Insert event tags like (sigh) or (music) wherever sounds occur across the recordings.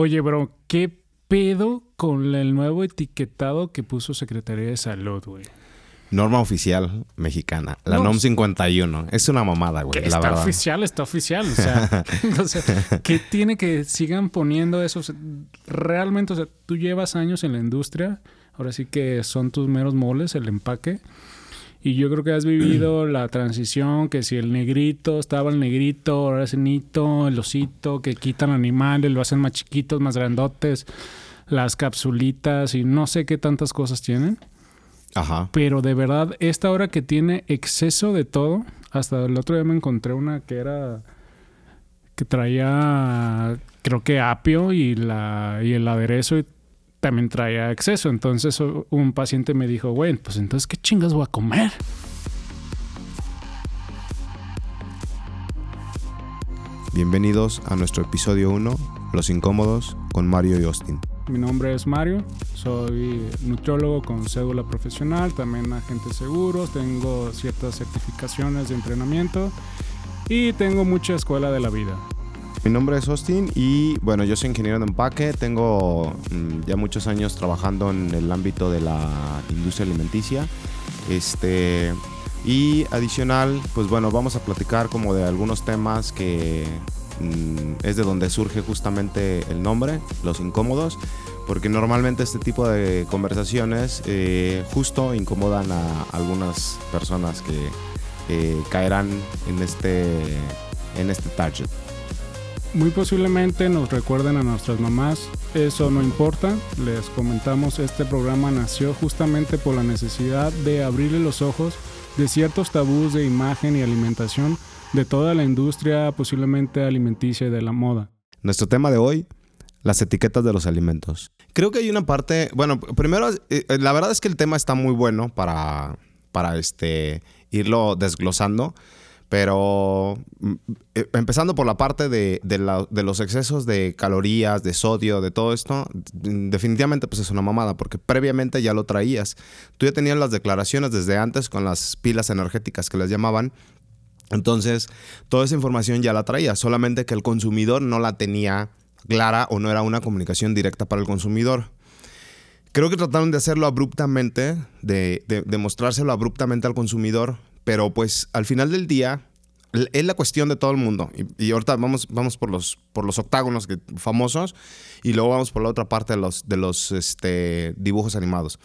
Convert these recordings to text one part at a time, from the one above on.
Oye, bro, ¿qué pedo con el nuevo etiquetado que puso Secretaría de Salud, güey? Norma oficial mexicana, la NOM 51. Es una mamada, güey, está verdad. oficial, está oficial. O sea, (laughs) o sea, ¿qué tiene que sigan poniendo eso? O sea, realmente, o sea, tú llevas años en la industria, ahora sí que son tus meros moles, el empaque. Y yo creo que has vivido (clears throat) la transición, que si el negrito, estaba el negrito, ahora es el nito, el osito, que quitan animales, lo hacen más chiquitos, más grandotes, las capsulitas y no sé qué tantas cosas tienen. Ajá. Pero de verdad, esta hora que tiene exceso de todo, hasta el otro día me encontré una que era que traía creo que apio y la y el aderezo y también traía exceso. Entonces un paciente me dijo, güey, pues entonces qué chingas voy a comer. Bienvenidos a nuestro episodio 1, Los Incómodos, con Mario y Austin. Mi nombre es Mario, soy nutriólogo con cédula profesional, también agente de seguros, tengo ciertas certificaciones de entrenamiento y tengo mucha escuela de la vida. Mi nombre es Austin y bueno, yo soy ingeniero de empaque, tengo mm, ya muchos años trabajando en el ámbito de la industria alimenticia. Este, y adicional, pues bueno, vamos a platicar como de algunos temas que mm, es de donde surge justamente el nombre, los incómodos, porque normalmente este tipo de conversaciones eh, justo incomodan a algunas personas que eh, caerán en este, en este target. Muy posiblemente nos recuerden a nuestras mamás, eso no importa, les comentamos, este programa nació justamente por la necesidad de abrirle los ojos de ciertos tabús de imagen y alimentación de toda la industria posiblemente alimenticia y de la moda. Nuestro tema de hoy, las etiquetas de los alimentos. Creo que hay una parte, bueno, primero, eh, la verdad es que el tema está muy bueno para, para este, irlo desglosando, pero mm, eh, empezando por la parte de, de los excesos de calorías, de sodio, de todo esto, mm, definitivamente pues es una mamada, porque previamente ya lo traías. Tú ya tenías las declaraciones desde antes con las pilas energéticas que les llamaban, entonces, toda esa información ya la traía, solamente que el consumidor no la tenía clara o no era una comunicación directa para el consumidor. Creo que trataron de hacerlo abruptamente, de mostrárselo abruptamente al consumidor, pero pues al final del día es la cuestión de todo el mundo. Y, y ahorita vamos, vamos por, los, por los octágonos que- famosos y luego vamos por la otra parte de los, de los este, dibujos animados.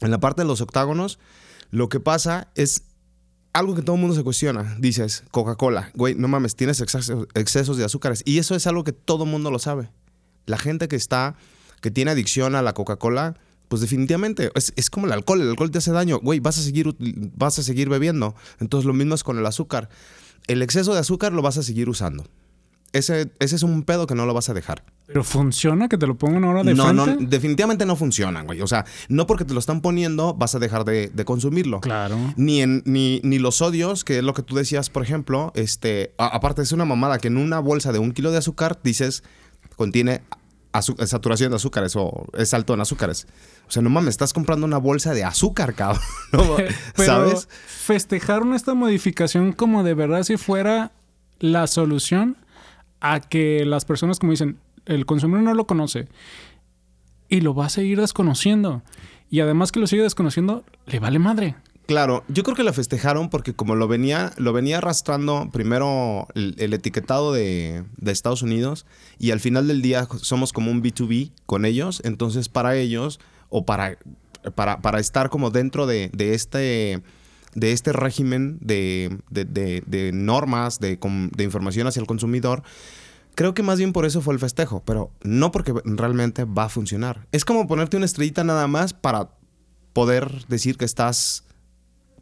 En la parte de los octágonos, lo que pasa es algo que todo el mundo se cuestiona. Dices, Coca-Cola, güey, no mames, tienes exceso- excesos de azúcares. Y eso es algo que todo el mundo lo sabe. La gente que está, que tiene adicción a la Coca-Cola, pues definitivamente es, es como el alcohol. El alcohol te hace daño. Güey, vas a seguir, vas a seguir bebiendo. Entonces lo mismo es con el azúcar. El exceso de azúcar lo vas a seguir usando. Ese, ese es un pedo que no lo vas a dejar. Pero funciona que te lo pongan ahora de No, no, definitivamente no funciona, güey. O sea, no porque te lo están poniendo vas a dejar de, de consumirlo. Claro. Ni, en, ni, ni los sodios, que es lo que tú decías, por ejemplo, este, a- aparte es una mamada que en una bolsa de un kilo de azúcar dices contiene saturación de azúcares o es alto en azúcares. O sea, no mames, estás comprando una bolsa de azúcar, cabrón. (laughs) ¿no? (laughs) Pero ¿Sabes? festejaron esta modificación como de verdad si fuera la solución a que las personas, como dicen, el consumidor no lo conoce y lo va a seguir desconociendo. Y además que lo sigue desconociendo, le vale madre. Claro, yo creo que la festejaron porque como lo venía, lo venía arrastrando primero el, etiquetado de, Estados Unidos y al final del día somos como un B2B con ellos, entonces para ellos o para, para, para estar como dentro de, de este de este régimen de, de- normas, de información hacia el consumidor, creo que más bien por eso fue el festejo, pero no porque realmente va a funcionar. Es como ponerte una estrellita nada más para poder decir que estás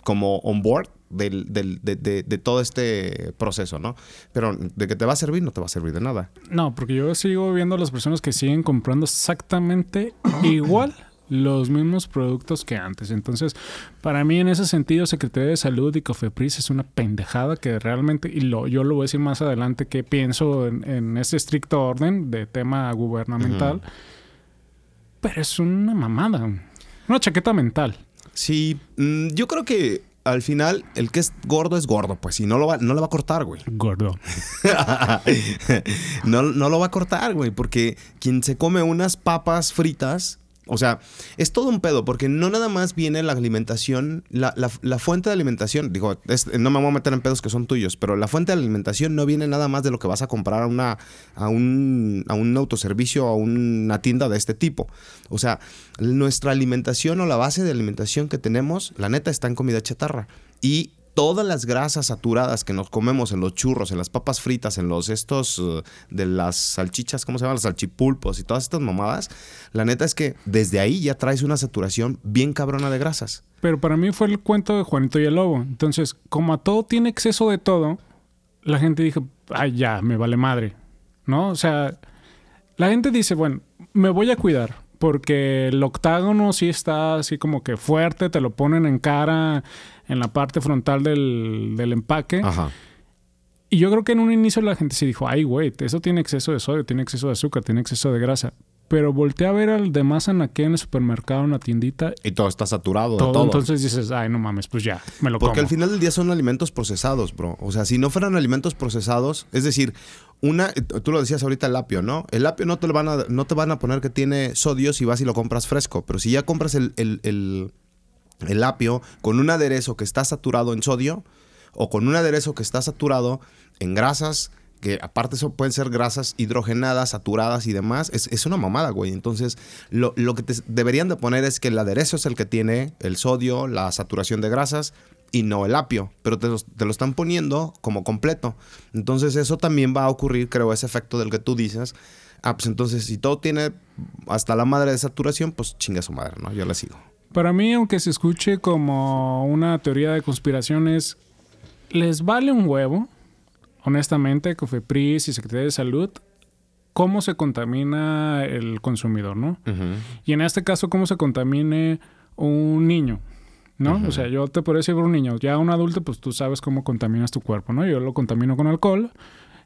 como on board del- del- de, de- de todo este proceso, ¿no? Pero de que te va a servir, no te va a servir de nada. No, porque yo sigo viendo a las personas que siguen comprando exactamente igual los mismos productos que antes. Entonces, para mí en ese sentido, Secretaría de Salud y Cofepris es una pendejada que realmente, y lo, yo lo voy a decir más adelante, que pienso en, en ese estricto orden de tema gubernamental, pero es una mamada, una chaqueta mental. Sí, mm, yo creo que al final, el que es gordo es gordo, pues, y no lo va, no le va a cortar, güey. Gordo. (laughs) no, no lo va a cortar, güey, porque quien se come unas papas fritas o sea, es todo un pedo, porque no nada más viene la alimentación, la, fuente de alimentación, digo, no me voy a meter en pedos que son tuyos, pero la fuente de alimentación no viene nada más de lo que vas a comprar a, una, a, un, a un autoservicio, a una tienda de este tipo. O sea, nuestra alimentación o la base de alimentación que tenemos, la neta, está en comida chatarra. Y todas las grasas saturadas que nos comemos en los churros, en las papas fritas, en los estos uh, de las salchichas, ¿cómo se llaman? Los salchipulpos y todas estas mamadas, la neta es que desde ahí ya traes una saturación bien cabrona de grasas. Pero para mí fue el cuento de Juanito y el Lobo. Entonces, como a todo tiene exceso de todo, la gente dijo, ay, ya, me vale madre. ¿No? O sea, la gente dice, bueno, me voy a cuidar porque el octágono sí está así como que fuerte, te lo ponen en cara en la parte frontal del, empaque. Ajá. Y yo creo que en un inicio la gente se dijo, ay, güey, eso tiene exceso de sodio, tiene exceso de azúcar, tiene exceso de grasa. Pero volteé a ver al demás en el supermercado, en la tiendita. Y todo está saturado. Todo, todo. Entonces dices, ay, no mames, pues ya, me lo Porque al final del día son alimentos procesados, bro. O sea, si no fueran alimentos procesados, es decir, una, tú lo decías ahorita el apio, ¿no? El apio no te, van a, no te van a poner que tiene sodio si vas y lo compras fresco. Pero si ya compras el el apio con un aderezo que está saturado en sodio o con un aderezo que está saturado en grasas, que aparte eso pueden ser grasas hidrogenadas, saturadas y demás, es, una mamada, güey. Entonces, lo, que te deberían de poner es que el aderezo es el que tiene el sodio, la saturación de grasas y no el apio, pero te, te lo están poniendo como completo. Entonces, eso también va a ocurrir, creo, ese efecto del que tú dices. Ah, pues entonces, si todo tiene hasta la madre de saturación, pues chinga su madre, ¿no? Yo la sigo. Para mí, aunque se escuche como una teoría de conspiraciones, les vale un huevo, honestamente, Cofepris y Secretaría de Salud, cómo se contamina el consumidor, ¿no? Y en este caso, cómo se contamine un niño, ¿no? O sea, yo te podría decir un niño, ya un adulto, pues tú sabes cómo contaminas tu cuerpo, ¿no? Yo lo contamino con alcohol.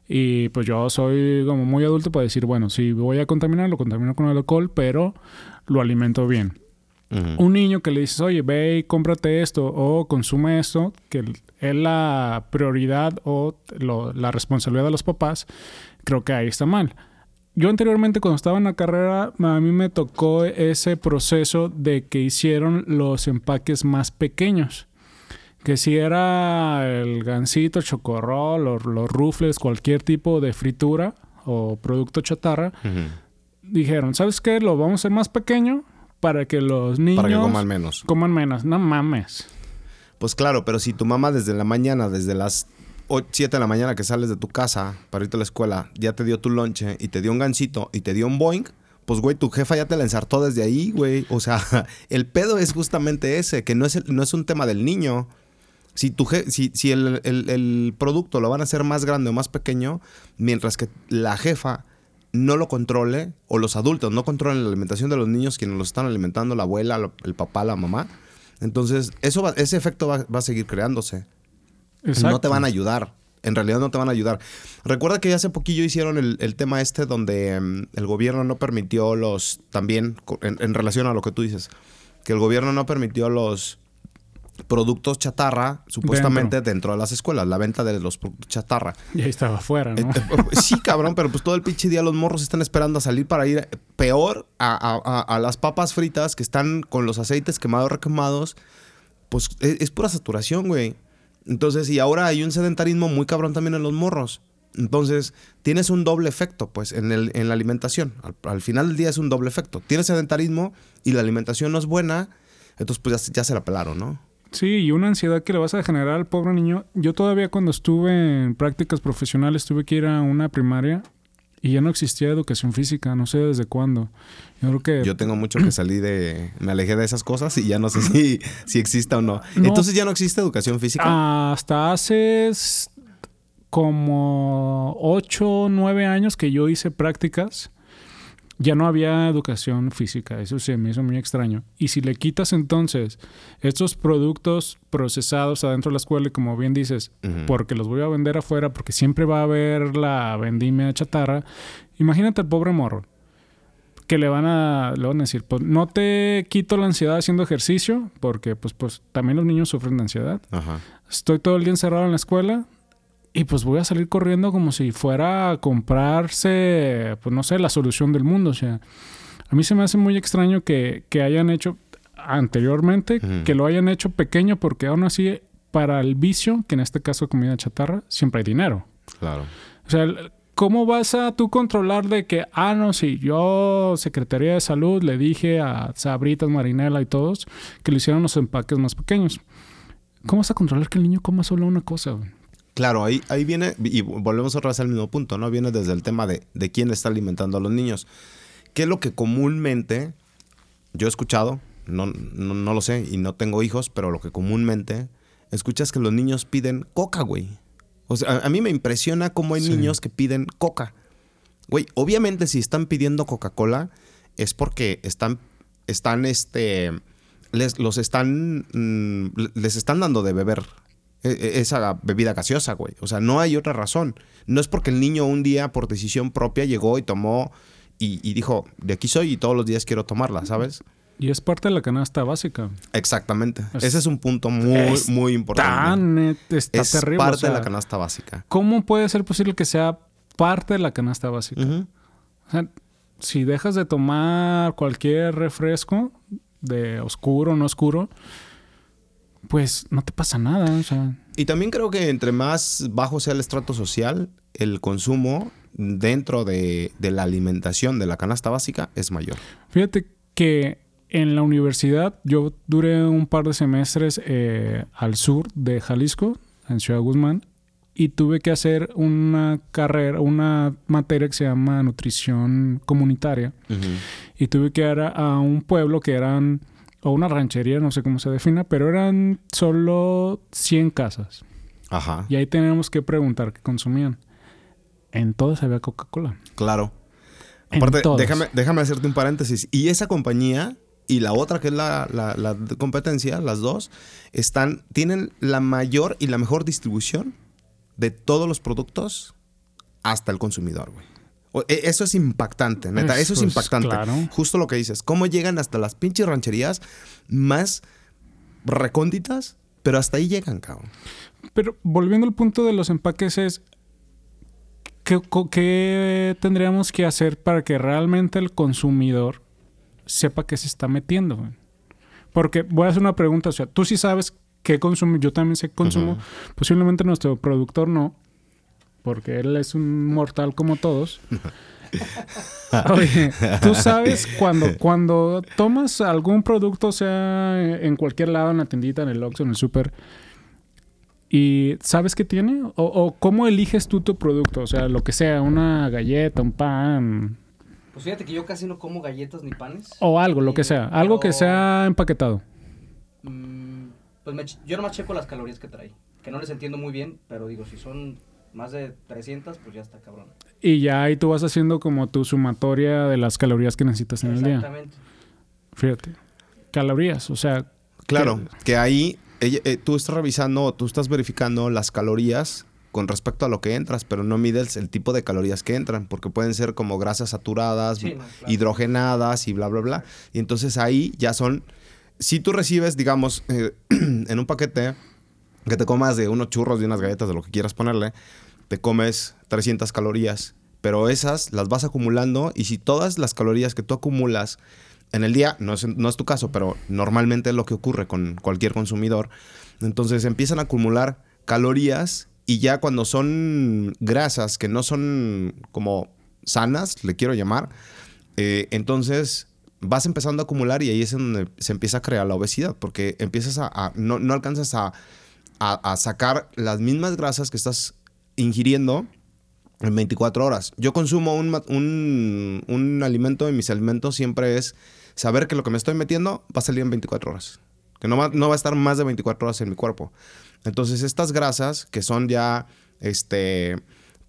Y pues yo soy como muy adulto para decir, bueno, si voy a contaminar, lo contamino con alcohol, pero lo alimento bien. Un niño que le dices, oye, ve y cómprate esto o consume esto, que es la prioridad o la responsabilidad de los papás, creo que ahí está mal. Yo anteriormente cuando estaba en la carrera, a mí me tocó ese proceso de que hicieron los empaques más pequeños. Que si era el gansito, chocorrol, los, los rufles, cualquier tipo de fritura o producto chatarra, dijeron, ¿sabes qué? Lo vamos a hacer más pequeño para que los niños... Para que coman menos. Coman menos, no mames. Pues claro, pero si tu mamá desde la mañana, desde las 7 de la mañana que sales de tu casa para irte a la escuela, ya te dio tu lonche y te dio un gansito y te dio un boing, pues güey, tu jefa ya te la ensartó desde ahí, güey. O sea, (laughs) el pedo es justamente ese, que no es, no es un tema del niño. Si, tu si, si el, el, producto lo van a hacer más grande o más pequeño, mientras que la jefa no lo controle, o los adultos no controlen la alimentación de los niños, quienes los están alimentando, la abuela, el papá, la mamá, entonces eso ese efecto va, a seguir creándose. No te van a ayudar. En realidad no te van a ayudar. Recuerda que hace poquillo hicieron el, tema este donde em, el gobierno no permitió los, también en relación a lo que tú dices, que el gobierno no permitió los, productos chatarra, supuestamente dentro. de las escuelas, la venta de los productos chatarra. Y ahí estaba afuera, ¿no? Eh, eh, sí, cabrón, pero pues todo el pinche día los morros están esperando a salir para ir peor a, las papas fritas que están con los aceites quemados, requemados. Pues e, es, pura saturación, güey. Entonces, y ahora hay un sedentarismo muy cabrón también en los morros. Entonces, tienes un doble efecto, pues, en, el, en la alimentación. Al, al, final del día es un doble efecto. Tienes sedentarismo y la alimentación no es buena, entonces pues ya, ya se la pelaron, ¿no? Sí, y una ansiedad que le vas a generar al pobre niño. Yo todavía cuando estuve en prácticas profesionales tuve que ir a una primaria y ya no existía educación física, no sé desde cuándo. Yo creo que... Yo tengo mucho que salir de... Me alejé de esas cosas y ya no sé (laughs) si, si exista o no. Entonces ya no existe educación física. Hasta hace como 8 o 9 años que yo hice prácticas ya no había educación física. Eso se me hizo muy extraño. Y si le quitas entonces estos productos procesados adentro de la escuela, y como bien dices, porque los voy a vender afuera, porque siempre va a haber la vendimia chatarra, imagínate el pobre morro. que le van a, le van a decir, pues no te quito la ansiedad haciendo ejercicio, porque pues, pues también los niños sufren de ansiedad. Ajá. Estoy todo el día encerrado en la escuela y pues voy a salir corriendo como si fuera a comprarse, pues no sé, la solución del mundo. O sea, a mí se me hace muy extraño que, que hayan hecho anteriormente, que lo hayan hecho pequeño, porque aún así, para el vicio, que en este caso comida chatarra, siempre hay dinero. Claro. O sea, ¿cómo vas a tú controlar de que, ah, no, sí, yo, Secretaría de Salud, le dije a Sabritas, Marinela y todos que le hicieran los empaques más pequeños? ¿Cómo vas a controlar que el niño coma solo una cosa? güey? Claro, ahí, ahí viene, y volvemos otra vez al mismo punto, ¿no? Viene desde el tema de, de quién está alimentando a los niños. ¿Qué es lo que comúnmente yo he escuchado? No, no, no lo sé y no tengo hijos, pero lo que comúnmente escuchas que los niños piden coca, güey. O sea, a, a mí me impresiona cómo hay Sí. niños que piden coca. Güey, obviamente si están pidiendo Coca-Cola es porque están, están, este, les, los están, mm, les están dando de beber esa bebida gaseosa, güey. O sea, no hay otra razón. No es porque el niño un día por decisión propia llegó y tomó y, y dijo, de aquí soy y todos los días quiero tomarla, ¿sabes? Y es parte de la canasta básica. Exactamente. Es- Ese es un punto muy, Es muy importante. Tan, está es terrible. parte o sea, de la canasta básica. ¿Cómo puede ser posible que sea parte de la canasta básica? O sea, si dejas de tomar cualquier refresco, de oscuro o no oscuro, pues no te pasa nada. O sea, Y también creo que entre más bajo sea el estrato social, el consumo dentro de, de la alimentación de la canasta básica es mayor. fíjate que en la universidad yo duré un par de semestres eh, al sur de Jalisco, en Ciudad Guzmán, y tuve que hacer una carrera, una materia que se llama nutrición comunitaria. Y tuve que ir a, a un pueblo que eran, o una ranchería, no sé cómo se defina, pero eran solo 100 casas. Ajá. Y ahí tenemos que preguntar qué consumían. En todas había Coca-Cola. Claro. En Aparte, todas. déjame, déjame hacerte un paréntesis. Y esa compañía y la otra, que es la, la- la competencia, las dos, están, tienen la mayor y la mejor distribución de todos los productos hasta el consumidor, güey. E- Eso es impactante, neta. Eso, es Eso es impactante. claro. Justo lo que dices. Cómo llegan hasta las pinches rancherías más recónditas, pero hasta ahí llegan, cabrón. Pero volviendo al punto de los empaques es... ¿qué, qué tendríamos que hacer para que realmente el consumidor sepa qué se está metiendo? Porque voy a hacer una pregunta. O sea, tú sí sabes qué consumo. Yo también sé qué consumo. Posiblemente nuestro productor no. Porque él es un mortal como todos. (laughs) Oye, tú sabes cuando, cuando tomas algún producto, sea en cualquier lado, en la tiendita, en el Oxxo, en el súper, y sabes qué tiene, o, o cómo eliges tú tu producto, o sea, lo que sea, una galleta, un pan, Pues fíjate que yo casi no como galletas ni panes. o algo, lo que sea, algo que sea empaquetado. mm, pues me yo nomás checo las calorías que trae. Que no les entiendo muy bien, pero digo, si son más de 300, pues ya está cabrón. Y ya ahí tú vas haciendo como tu sumatoria de las calorías que necesitas en el día. Exactamente. Fíjate. Calorías, o sea, Claro, que ahí ella- eh, tú estás revisando, tú estás verificando las calorías con respecto a lo que entras, pero no mides el tipo de calorías que entran, porque pueden ser como grasas saturadas, Sí, no, claro. hidrogenadas y bla, bla, bla. Y entonces ahí ya son, si tú recibes, digamos, eh, (clears throat) en un paquete que te comas de unos churros, de unas galletas, de lo que quieras ponerle, te comes 300 calorías, pero esas las vas acumulando y si todas las calorías que tú acumulas en el día, no es, no es tu caso, pero normalmente es lo que ocurre con cualquier consumidor, entonces empiezan a acumular calorías y ya cuando son grasas que no son como sanas, le quiero llamar, eh, entonces vas empezando a acumular y ahí es donde se empieza a crear la obesidad, porque empiezas a, no, no alcanzas a, a- sacar las mismas grasas que estás ingiriendo en 24 horas. Yo consumo un, un, un alimento y mis alimentos siempre es saber que lo que me estoy metiendo va a salir en 24 horas. Que no va, no va a estar más de 24 horas en mi cuerpo. Entonces estas grasas que son ya, este,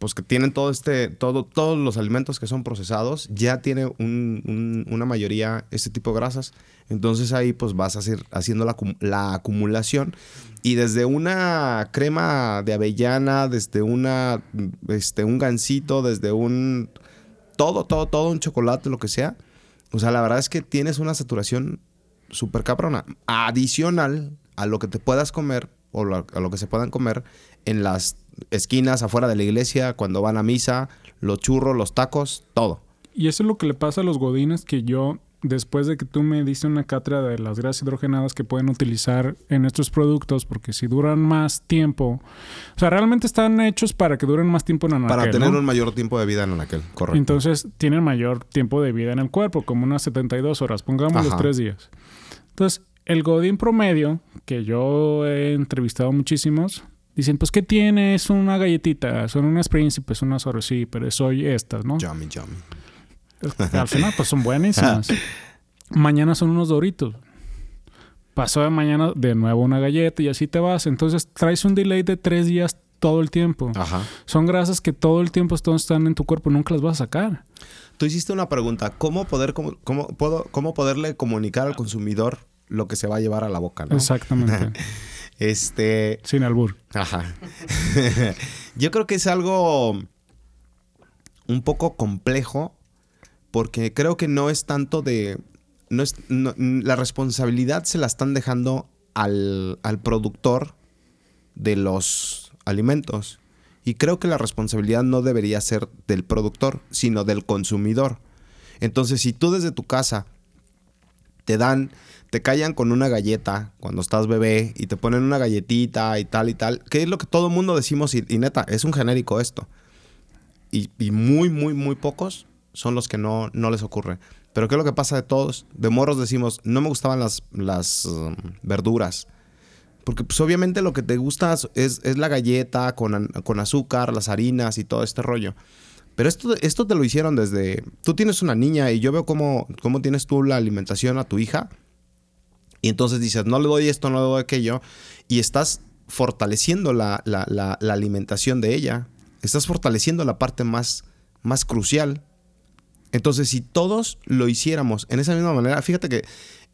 pues que tienen todo este, todo, todos los alimentos que son procesados, ya tiene un- un- una mayoría este tipo de grasas. Entonces ahí pues vas a hacer, haciendo la, acum- la acumulación. Y desde una crema de avellana, desde una, este, un gansito, desde un, todo, todo, todo, un chocolate, lo que sea, O sea, la verdad es que tienes una saturación súper cabrona. Adicional a lo que te puedas comer o a lo que se puedan comer en las esquinas afuera de la iglesia, cuando van a misa, los churros, los tacos, todo. Y eso es lo que le pasa a los godines que yo, después de que tú me diste una cátedra de las grasas hidrogenadas que pueden utilizar en estos productos, porque si duran más tiempo, o sea, realmente están hechos para que duren más tiempo en anaquel, para tener ¿no? un mayor tiempo de vida en aquel, correcto. Entonces tienen mayor tiempo de vida en el cuerpo, como unas 72 horas, pongamos los tres días. Entonces, el Godín promedio, que yo he entrevistado muchísimos, dicen, pues, ¿qué tiene? Es una galletita, son unas príncipes, unas Oreos, sí, pero soy estas, ¿no? Yummy, yummy. Al final, pues son buenísimas. (laughs) mañana son unos doritos. Pasó de mañana de nuevo una galleta y así te vas. Entonces traes un delay de tres días todo el tiempo. Ajá. Son grasas que todo el tiempo están- están en tu cuerpo, nunca las vas a sacar. Tú hiciste una pregunta, ¿cómo poder cómo, cómo puedo cómo poderle comunicar al consumidor lo que se va a llevar a la boca, no? Exactamente. (laughs) Este, Sin albur. Ajá. (laughs) Yo creo que es algo un poco complejo porque creo que no es tanto de... No es, no- la responsabilidad se la están dejando al, al productor de los alimentos. Y creo que la responsabilidad no debería ser del productor, sino del consumidor. Entonces, si tú desde tu casa te dan, te callan con una galleta cuando estás bebé y te ponen una galletita y tal y tal, que es lo que todo el mundo decimos y, y neta, es un genérico esto. Y, y muy, muy, muy pocos son los que no, no les ocurre. Pero ¿qué es lo que pasa de todos? De morros decimos, no me gustaban las, las um, verduras. Porque pues obviamente lo que te gusta es, es la galleta con, con azúcar, las harinas y todo este rollo. Pero esto, esto te lo hicieron desde... Tú tienes una niña y yo veo cómo, cómo tienes tú la alimentación a tu hija. Y entonces dices, no le doy esto, no le doy aquello. Y estás fortaleciendo la, la- la- alimentación de ella. Estás fortaleciendo la parte más, más crucial. Entonces, si todos lo hiciéramos en esa misma manera, fíjate que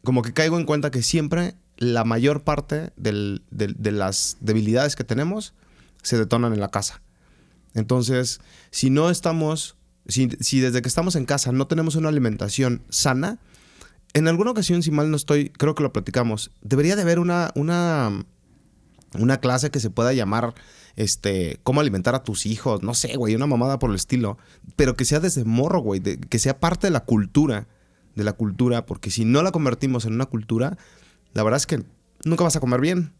como que caigo en cuenta que siempre la mayor parte del- de las debilidades que tenemos se detonan en la casa. Entonces, si no estamos, si, si desde que estamos en casa no tenemos una alimentación sana, en alguna ocasión, si mal no estoy, creo que lo platicamos, debería de haber una, una, una clase que se pueda llamar, este, cómo alimentar a tus hijos, no sé, güey, una mamada por el estilo, pero que sea desde morro, güey, que sea parte de la cultura, de la cultura, porque si no la convertimos en una cultura, la verdad es que nunca vas a comer bien.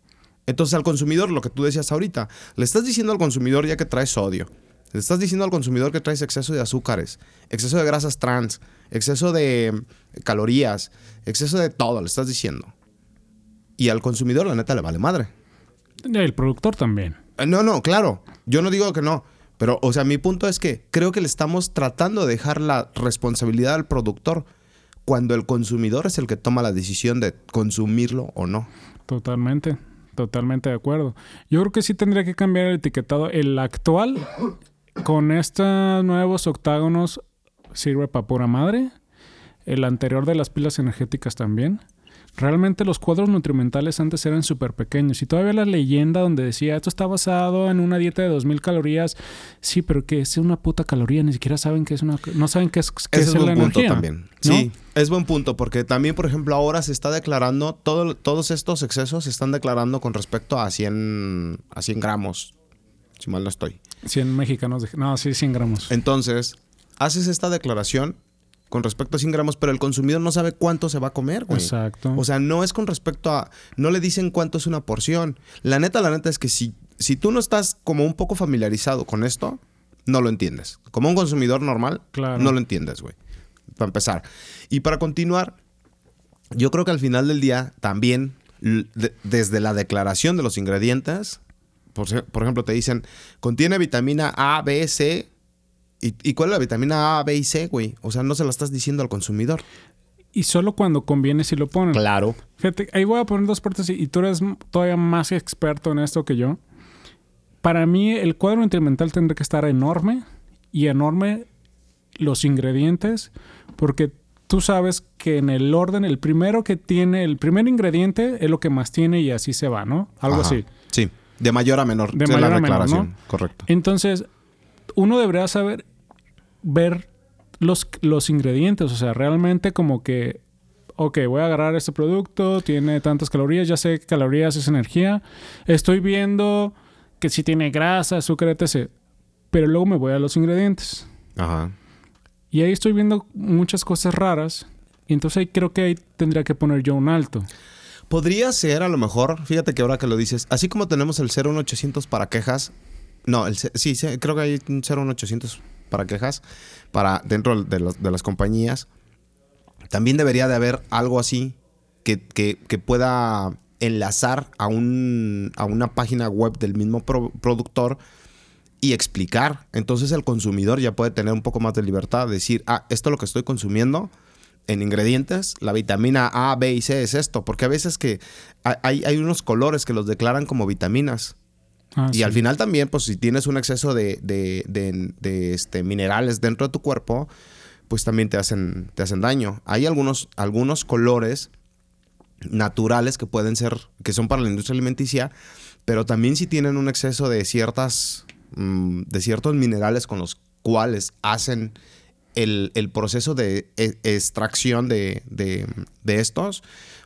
Entonces al consumidor, lo que tú decías ahorita, le estás diciendo al consumidor ya que traes sodio, le estás diciendo al consumidor que traes exceso de azúcares, exceso de grasas trans, exceso de mm, calorías, exceso de todo, le estás diciendo. Y al consumidor la neta le vale madre. Y el productor también. Eh, No, no, claro. Yo no digo que no. Pero, o sea, mi punto es que creo que le estamos tratando de dejar la responsabilidad al productor cuando el consumidor es el que toma la decisión de consumirlo o no. Totalmente. Totalmente de acuerdo. Yo creo que sí tendría que cambiar el etiquetado. El actual, con estos nuevos octágonos, sirve para pura madre. El anterior de las pilas energéticas también. Realmente los cuadros nutrimentales antes eran súper pequeños. Y todavía la leyenda donde decía, esto está basado en una dieta de 2000 calorías. Sí, pero que es una puta caloría. Ni siquiera saben qué es una... No saben qué es, qué Ese es es la buen punto energía. también. ¿no? Sí, es buen punto porque también, por ejemplo, ahora se está declarando, todo, todos estos excesos se están declarando con respecto a 100, a 100 gramos, si mal no estoy. 100 mexicanos. de- No, sí, 100 gramos. Entonces, haces esta declaración con respecto a 100 gramos, pero el consumidor no sabe cuánto se va a comer, güey. Exacto. O sea, no es con respecto a... No le dicen cuánto es una porción. La neta, la neta es que si, si tú no estás como un poco familiarizado con esto, no lo entiendes. Como un consumidor normal, Claro. no lo entiendes, güey. Para empezar. Y para continuar, yo creo que al final del día también, de- desde la declaración de los ingredientes, por, ejemplo, te dicen, contiene vitamina A, B, C. ¿Y, y cuál es la vitamina A, B y C, güey? O sea, no se la estás diciendo al consumidor. Y solo cuando conviene si lo ponen. Claro. Fíjate, ahí voy a poner dos partes y, tú eres todavía más experto en esto que yo. Para mí, el cuadro nutrimental tendría que estar enorme y enorme los ingredientes, porque tú sabes que en el orden, el primero que tiene, el primer ingrediente es lo que más tiene y así se va, ¿no? Algo Ajá. así. Sí, de mayor a menor. De mayor la a menor, declaración. ¿no? Correcto. Entonces, uno debería saber ver los, los ingredientes. O sea, realmente como que, ok, voy a agarrar este producto, tiene tantas calorías, ya sé que calorías es energía. Estoy viendo que si tiene grasa, azúcar, etc. Pero luego me voy a los ingredientes. Ajá. Y ahí estoy viendo muchas cosas raras. Y entonces ahí creo que ahí tendría que poner yo un alto. Podría ser a lo mejor, fíjate que ahora que lo dices, así como tenemos el 01800 para quejas, no, el, sí, creo que hay un 01800 para quejas para dentro de, las- compañías. También debería de haber algo así que, que- que pueda enlazar a, un, a una página web del mismo pro- productor y explicar. Entonces el consumidor ya puede tener un poco más de libertad, decir, ah, esto es lo que estoy consumiendo en ingredientes, la vitamina A, B y C es esto, porque a veces que ha- hay, hay unos colores que los declaran como vitaminas. Ah, Y sí. al final también, pues si tienes un exceso de, de- de- de, este, minerales dentro de tu cuerpo, pues también te hacen, te hacen daño. Hay algunos, algunos colores naturales que pueden ser, que son para la industria alimenticia, pero también si tienen un exceso de ciertas, mm, de ciertos minerales con los cuales hacen el, el proceso de e- extracción de, de- de estos,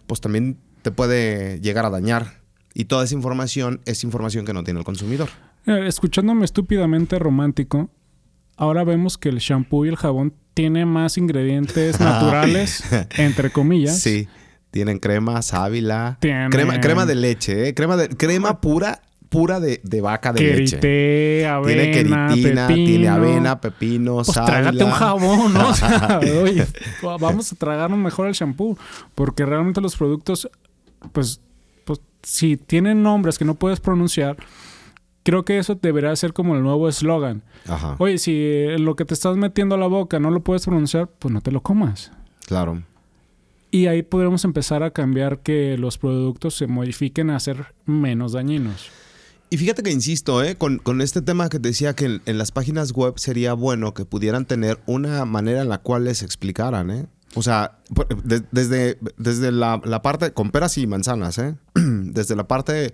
pues también te puede llegar a dañar. Y toda esa información es información que no tiene el consumidor. Eh, Escuchándome estúpidamente romántico, ahora vemos que el shampoo y el jabón tiene más ingredientes (laughs) naturales, entre comillas. Sí, tienen crema, sábila, Tienen- crema, crema de leche, ¿eh? crema, de, crema pura, pura de, de vaca de leche. Avena, Tiene queritina, pepino. tiene avena, pepino, Pues sábila. trágate un jabón, ¿no? (laughs) (laughs) O sea, oye, vamos a tragarnos mejor el shampoo. Porque realmente los productos, pues, pues, si tienen nombres que no puedes pronunciar, creo que eso debería ser como el nuevo eslogan. Ajá, Oye, si eh, lo que te estás metiendo a la boca no lo puedes pronunciar, pues no te lo comas. claro. Y ahí podremos empezar a cambiar que los productos se modifiquen a ser menos dañinos. Y fíjate que insisto, ¿eh? con, este tema que te decía que en, las páginas web sería bueno que pudieran tener una manera en la cual les explicaran, ¿eh? O sea, desde, desde la, parte, con peras y manzanas, ¿eh? (clears throat) desde la parte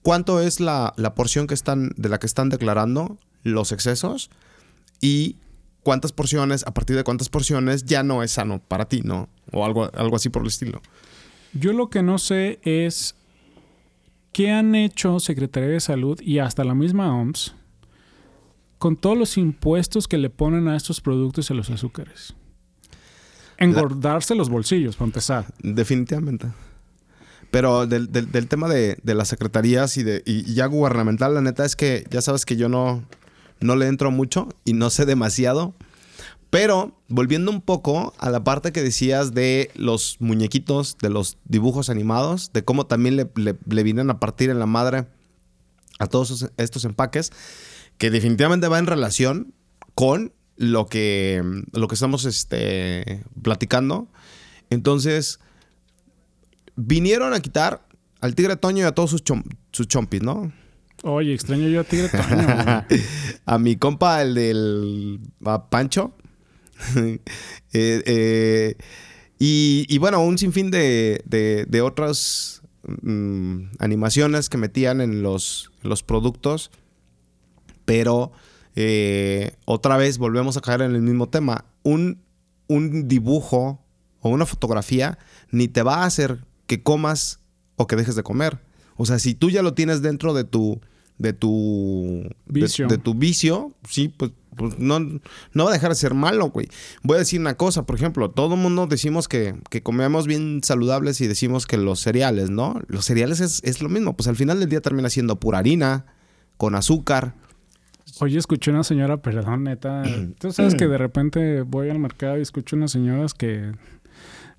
cuánto es la, la porción que están, de la que están declarando los excesos y cuántas porciones, a partir de cuántas porciones ya no es sano para ti, ¿no? O algo, algo así por el estilo. Yo lo que no sé es qué han hecho Secretaría de Salud y hasta la misma OMS con todos los impuestos que le ponen a estos productos y a los azúcares. Engordarse los bolsillos, para empezar. Definitivamente. Pero del, del- del tema de, de las secretarías y, de, y ya gubernamental, la neta es que ya sabes que yo no, no le entro mucho y no sé demasiado. Pero volviendo un poco a la parte que decías de los muñequitos, de los dibujos animados, de cómo también le, le, le vienen a partir en la madre a todos estos empaques, que definitivamente va en relación con lo que, lo que estamos este, platicando. Entonces, vinieron a quitar al tigre Toño y a todos sus, chom- sus chompis, ¿no? Oye, extraño yo a Tigre Toño. (laughs) a mi compa, el del a Pancho. (laughs) Eh, eh, y, y bueno, un sinfín de, de, de otras mm, animaciones que metían en los, los productos. Pero eh, otra vez volvemos a caer en el mismo tema. Un, un dibujo o una fotografía ni te va a hacer que comas o que dejes de comer. O sea, si tú ya lo tienes dentro de tu de tu de- Vicio. De, tu vicio, sí, pues, pues no, no va a dejar de ser malo, güey. Voy a decir una cosa, por ejemplo, todo el mundo decimos que, que comemos bien saludables y decimos que los cereales, ¿no? Los cereales es, es lo mismo, pues al final del día termina siendo pura harina, con azúcar. Oye, escuché una señora, perdón, neta. (clears throat) Tú sabes que de repente voy al mercado y escucho unas señoras que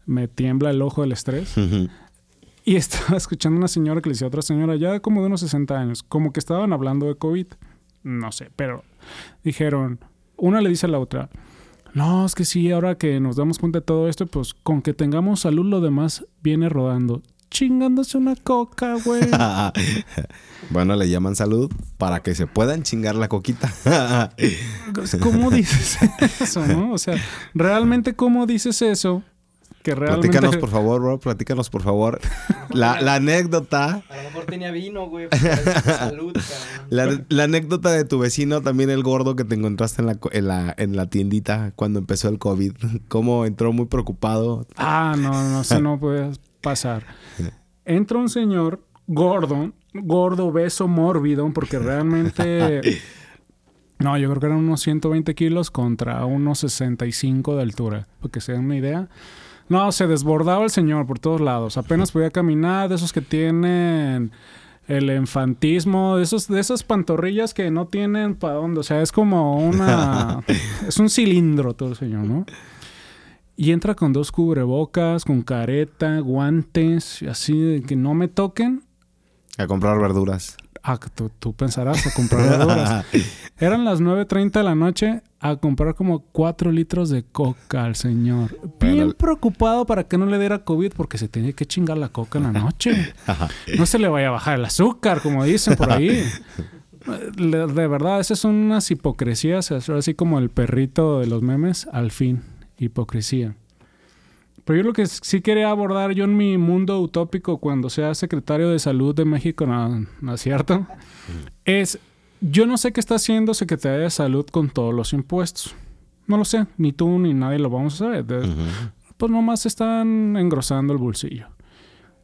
me tiembla el ojo del estrés. Y estaba (laughs) escuchando una señora que le decía a otra señora, ya como de unos 60 años, como que estaban hablando de COVID. No sé, pero dijeron, una le dice a la otra, no, es que sí, ahora que nos damos cuenta de todo esto, pues con que tengamos salud, lo demás viene rodando. Chingándose una coca, güey. (laughs) bueno, le llaman salud para que se puedan chingar la coquita. (laughs) ¿Cómo dices eso, no? O sea, realmente, ¿cómo dices eso que realmente... Platícanos, (laughs) por favor, bro. Platícanos, por favor. (laughs) La, la anécdota. A lo mejor tenía vino, güey. pues, Salud. La, la anécdota de tu vecino, también el gordo que te encontraste en la, en la, en la tiendita cuando empezó el COVID. Cómo entró muy preocupado. Ah, no, no, eso no puede pasar. (laughs) Entra un señor gordo, gordo, obeso, mórbido, porque realmente... No, yo creo que eran unos 120 kilos contra unos 65 de altura, para que se den una idea. No, se desbordaba el señor por todos lados. Apenas podía caminar, de esos que tienen el infantismo, de, esos, de esas pantorrillas que no tienen para dónde. O sea, es como una... (laughs) es un cilindro todo el señor, ¿no? Y entra con dos cubrebocas, con careta, guantes, así de que no me toquen. A comprar verduras. Ah, tú, tú pensarás a comprar verduras. (laughs) Eran las 9.30 de la noche a comprar como 4 litros de coca al señor. Bien Bueno. preocupado para que no le diera COVID porque se tenía que chingar la coca en la noche. (laughs) No se le vaya a bajar el azúcar, como dicen por ahí. (laughs) De verdad, esas son unas hipocresías, es así como el perrito de los memes, al fin, hipocresía. Pero yo lo que sí quería abordar yo en mi mundo utópico cuando sea secretario de salud de México, no, no es cierto, es, yo no sé qué está haciendo Secretaría de Salud con todos los impuestos. No lo sé, ni tú ni nadie lo vamos a saber. De- Pues nomás están engrosando el bolsillo.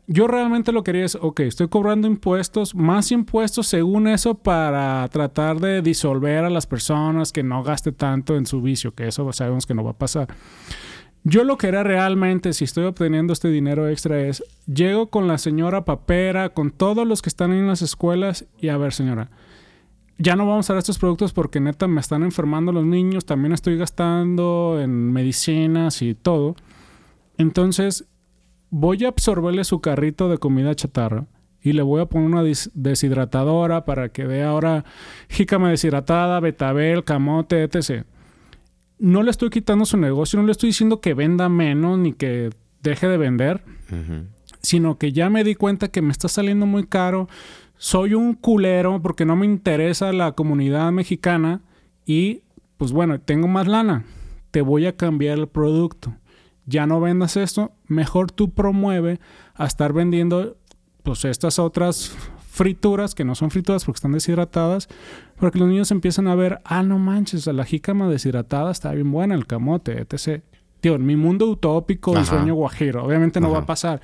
Yo realmente lo quería es, ok, estoy cobrando impuestos, más impuestos según eso para tratar de disolver a las personas que no gaste tanto en su vicio, que eso sabemos que no va a pasar. Yo lo que era realmente, si estoy obteniendo este dinero extra, es llego con la señora papera, con todos los que están en las escuelas y a ver, señora, ya no vamos a dar estos productos porque neta me están enfermando los niños, también estoy gastando en medicinas y todo. Entonces, voy a absorberle su carrito de comida chatarra y le voy a poner una des- deshidratadora para que dé ahora jícama deshidratada, betabel, camote, etc. No le estoy quitando su negocio, no le estoy diciendo que venda menos ni que deje de vender, sino que ya me di cuenta que me está saliendo muy caro. Soy un culero porque no me interesa la comunidad mexicana y pues bueno, tengo más lana. Te voy a cambiar el producto. Ya no vendas esto, mejor tú promueve a estar vendiendo pues estas otras frituras que no son frituras porque están deshidratadas, para que los niños empiecen a ver, ah, no manches, la jícama deshidratada está bien buena, el camote, etc. Tío, en mi mundo utópico y Ajá. sueño guajiro, obviamente no va a pasar.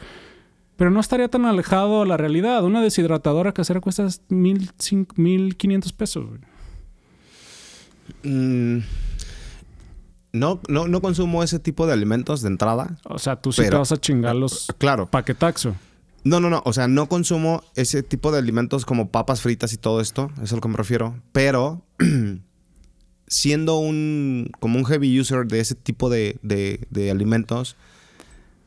Pero no estaría tan alejado de la realidad. Una deshidratadora casera cuesta mil, cin- mil quinientos pesos. güey. Mm, no, no, no consumo ese tipo de alimentos de entrada. O sea, tú sí te vas a chingar los Claro. paquetaxo. No, no, no. O sea, no consumo ese tipo de alimentos como papas fritas y todo esto. Eso es a lo que me refiero. Pero (clears throat) siendo un como un heavy user de ese tipo de, de- de alimentos,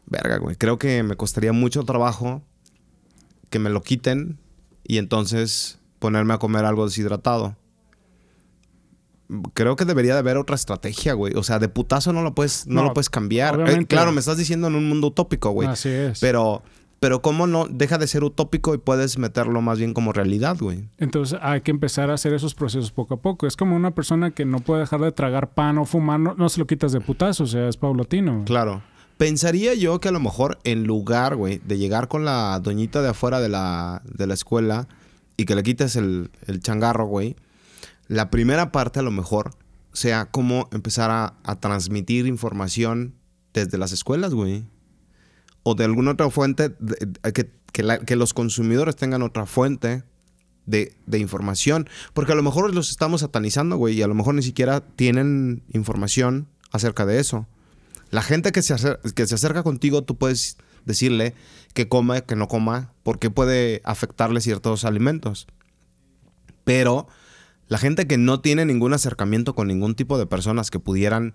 verga, güey. Creo que me costaría mucho trabajo que me lo quiten y entonces ponerme a comer algo deshidratado. Creo que debería de haber otra estrategia, güey. O sea, de putazo no lo puedes, no, No, lo puedes cambiar. Eh, claro, me estás diciendo en un mundo utópico, güey. Así es. Pero, pero ¿cómo no deja de ser utópico y puedes meterlo más bien como realidad, güey? Entonces hay que empezar a hacer esos procesos poco a poco. Es como una persona que no puede dejar de tragar pan o fumar, no, no se lo quitas de putazo, o sea, es paulatino. güey. Claro. Pensaría yo que a lo mejor en lugar, güey, de llegar con la doñita de afuera de la, de la escuela y que le quites el, el changarro, güey, la primera parte a lo mejor sea cómo empezar a, a transmitir información desde las escuelas, güey. O de alguna otra fuente, que, que los consumidores tengan otra fuente de, de información. Porque a lo mejor los estamos satanizando, güey, y a lo mejor ni siquiera tienen información acerca de eso. La gente que se, acer- que se acerca contigo, tú puedes decirle que coma, que no coma, porque puede afectarle ciertos alimentos. Pero la gente que no tiene ningún acercamiento con ningún tipo de personas que pudieran,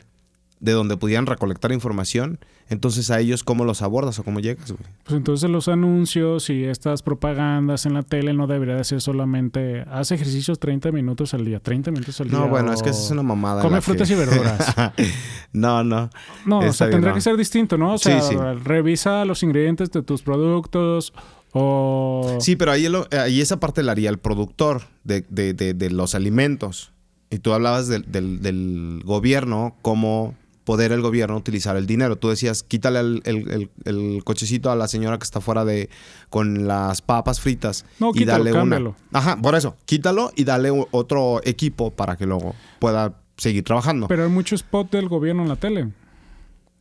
de donde pudieran recolectar información, entonces a ellos cómo los abordas o cómo llegas, güey. Pues entonces los anuncios y estas propagandas en la tele no debería de ser solamente haz ejercicios 30 minutos al día, 30 minutos al día. No, bueno, es que o esa es una mamada. Come frutas que- y verduras. (laughs) no, no. No, o sea, tendría no. que ser distinto, ¿no? O sea, Sí, sí. revisa los ingredientes de tus productos o... Sí, pero ahí, lo- ahí esa parte la haría el productor de, de- de- de los alimentos. Y tú hablabas del, del- del gobierno, cómo poder el gobierno utilizar el dinero. Tú decías, quítale el, el- el- el cochecito a la señora que está fuera de con las papas fritas No, y quítalo, dale una. cámbialo. Ajá, por eso, quítalo y dale otro equipo para que luego pueda seguir trabajando. Pero hay mucho spot del gobierno en la tele.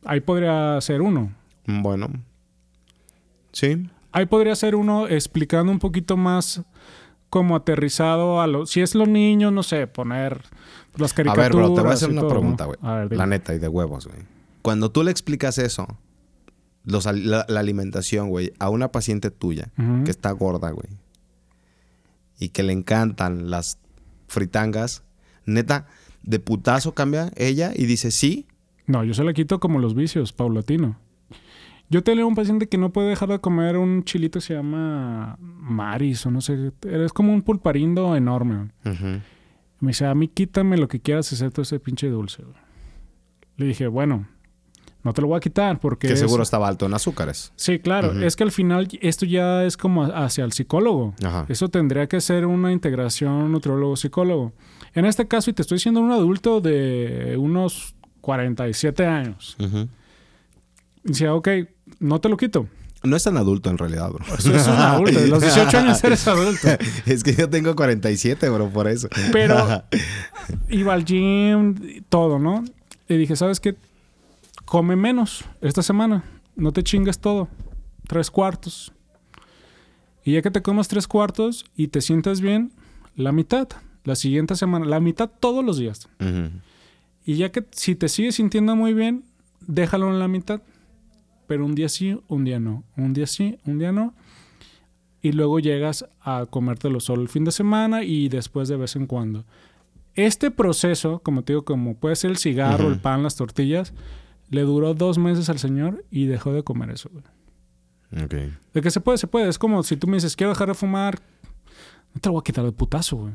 Ahí podría ser uno. bueno. Sí. Ahí podría ser uno explicando un poquito más como aterrizado a los... Si es los niños, no sé, poner las A caricaturas. ver, bro, te voy a hacer una todo, ¿no? pregunta, güey. A dime. La neta y de huevos, güey. Cuando tú le explicas eso, los la, la alimentación, güey, a una paciente tuya que está gorda, güey, y que le encantan las fritangas, neta, de putazo cambia ella y dice sí. No, yo se la quito como los vicios, paulatino. Yo tenía un paciente que no puede dejar de comer un chilito que se llama Maris o no sé. Es como un pulparindo enorme. Me dice, a mí quítame lo que quieras excepto ese pinche dulce. güey". Le dije, bueno, no te lo voy a quitar porque... Que es- seguro estaba alto en azúcares. Sí, claro. Es que al final esto ya es como hacia el psicólogo. Ajá. Eso tendría que ser una integración nutriólogo-psicólogo. En este caso, y te estoy diciendo un adulto de unos 47 años. Ujú. Dice, ok, no te lo quito. No es tan adulto en realidad, bro. Eso es un adulto. De los 18 años eres adulto. (laughs) es que yo tengo 47, bro, por eso. Pero (laughs) iba al gym, todo, ¿no? Y dije, ¿sabes qué? Come menos esta semana. No te chingues todo. Tres cuartos. Y ya que te comas tres cuartos y te sientas bien, la mitad. La siguiente semana, la mitad todos los días. Y ya que si te sigues sintiendo muy bien, déjalo en la mitad. Pero un día sí, un día no. Un día sí, un día no. Y luego llegas a comértelo solo el fin de semana y después de vez en cuando. Este proceso, como te digo, como puede ser el cigarro, el pan, las tortillas, le duró dos meses al señor y dejó de comer eso. güey. Ok. De que se puede, se puede. Es como si tú me dices, quiero dejar de fumar, no te lo voy a quitar de putazo, güey.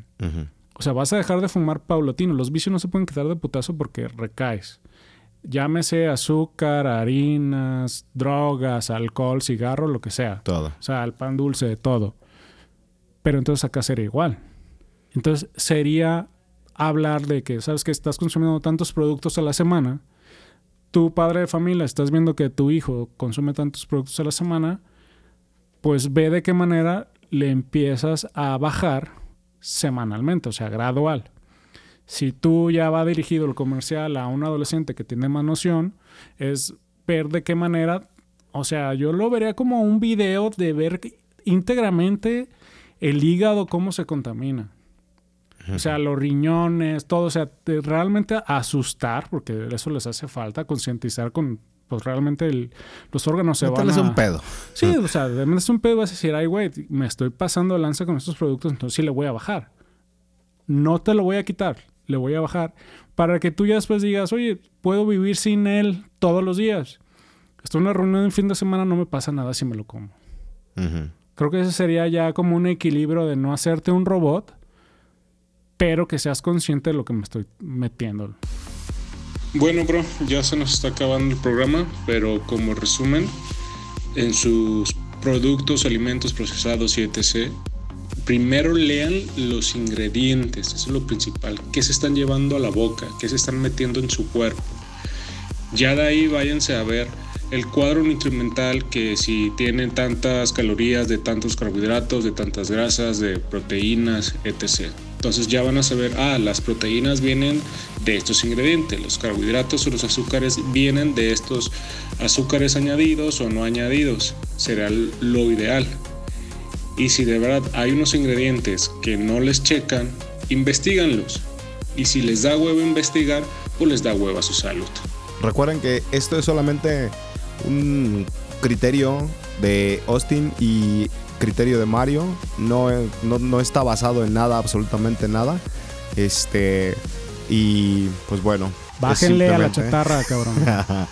O sea, vas a dejar de fumar paulatino. Los vicios no se pueden quitar de putazo porque recaes. Llámese azúcar, harinas, drogas, alcohol, cigarro, lo que sea. Todo. O sea, el pan dulce, de todo. Pero entonces acá sería igual. Entonces sería hablar de que, sabes que estás consumiendo tantos productos a la semana. Tu padre de familia, estás viendo que tu hijo consume tantos productos a la semana. Pues ve de qué manera le empiezas a bajar semanalmente, o sea, gradual. Si tú ya va dirigido el comercial a un adolescente que tiene más noción, es ver de qué manera, o sea, yo lo vería como un video de ver íntegramente el hígado, cómo se contamina. O sea, los riñones, todo, o sea, realmente asustar, porque eso les hace falta, concientizar con, pues realmente el- los órganos se van a... un pedo. Sí, o sea, de es un pedo, vas a decir, ay, güey, me estoy pasando de lanza con estos productos, entonces sí le voy a bajar. No te lo voy a quitar, le voy a bajar. Para que tú ya después digas, oye, puedo vivir sin él todos los días. Estoy en una reunión en fin de semana, no me pasa nada si me lo como. Creo que ese sería ya como un equilibrio de no hacerte un robot, pero que seas consciente de lo que me estoy metiendo. Bueno, bro, ya se nos está acabando el programa, pero como resumen, en sus productos, alimentos procesados y etc., primero lean los ingredientes, eso es lo principal, qué se están llevando a la boca, qué se están metiendo en su cuerpo. Ya de ahí váyanse a ver el cuadro nutrimental que si tienen tantas calorías, de tantos carbohidratos, de tantas grasas, de proteínas, etc. Entonces ya van a saber, ah, las proteínas vienen de estos ingredientes, los carbohidratos o los azúcares vienen de estos azúcares añadidos o no añadidos. Será lo ideal. Y si de verdad hay unos ingredientes que no les checan, investiganlos. Y si les da huevo investigar, pues les da huevo a su salud. Recuerden que esto es solamente un criterio de Austin y criterio de Mario. No, no, no está basado en nada, absolutamente nada. Este. Y pues bueno. Bájenle a la chatarra, cabrón. (laughs)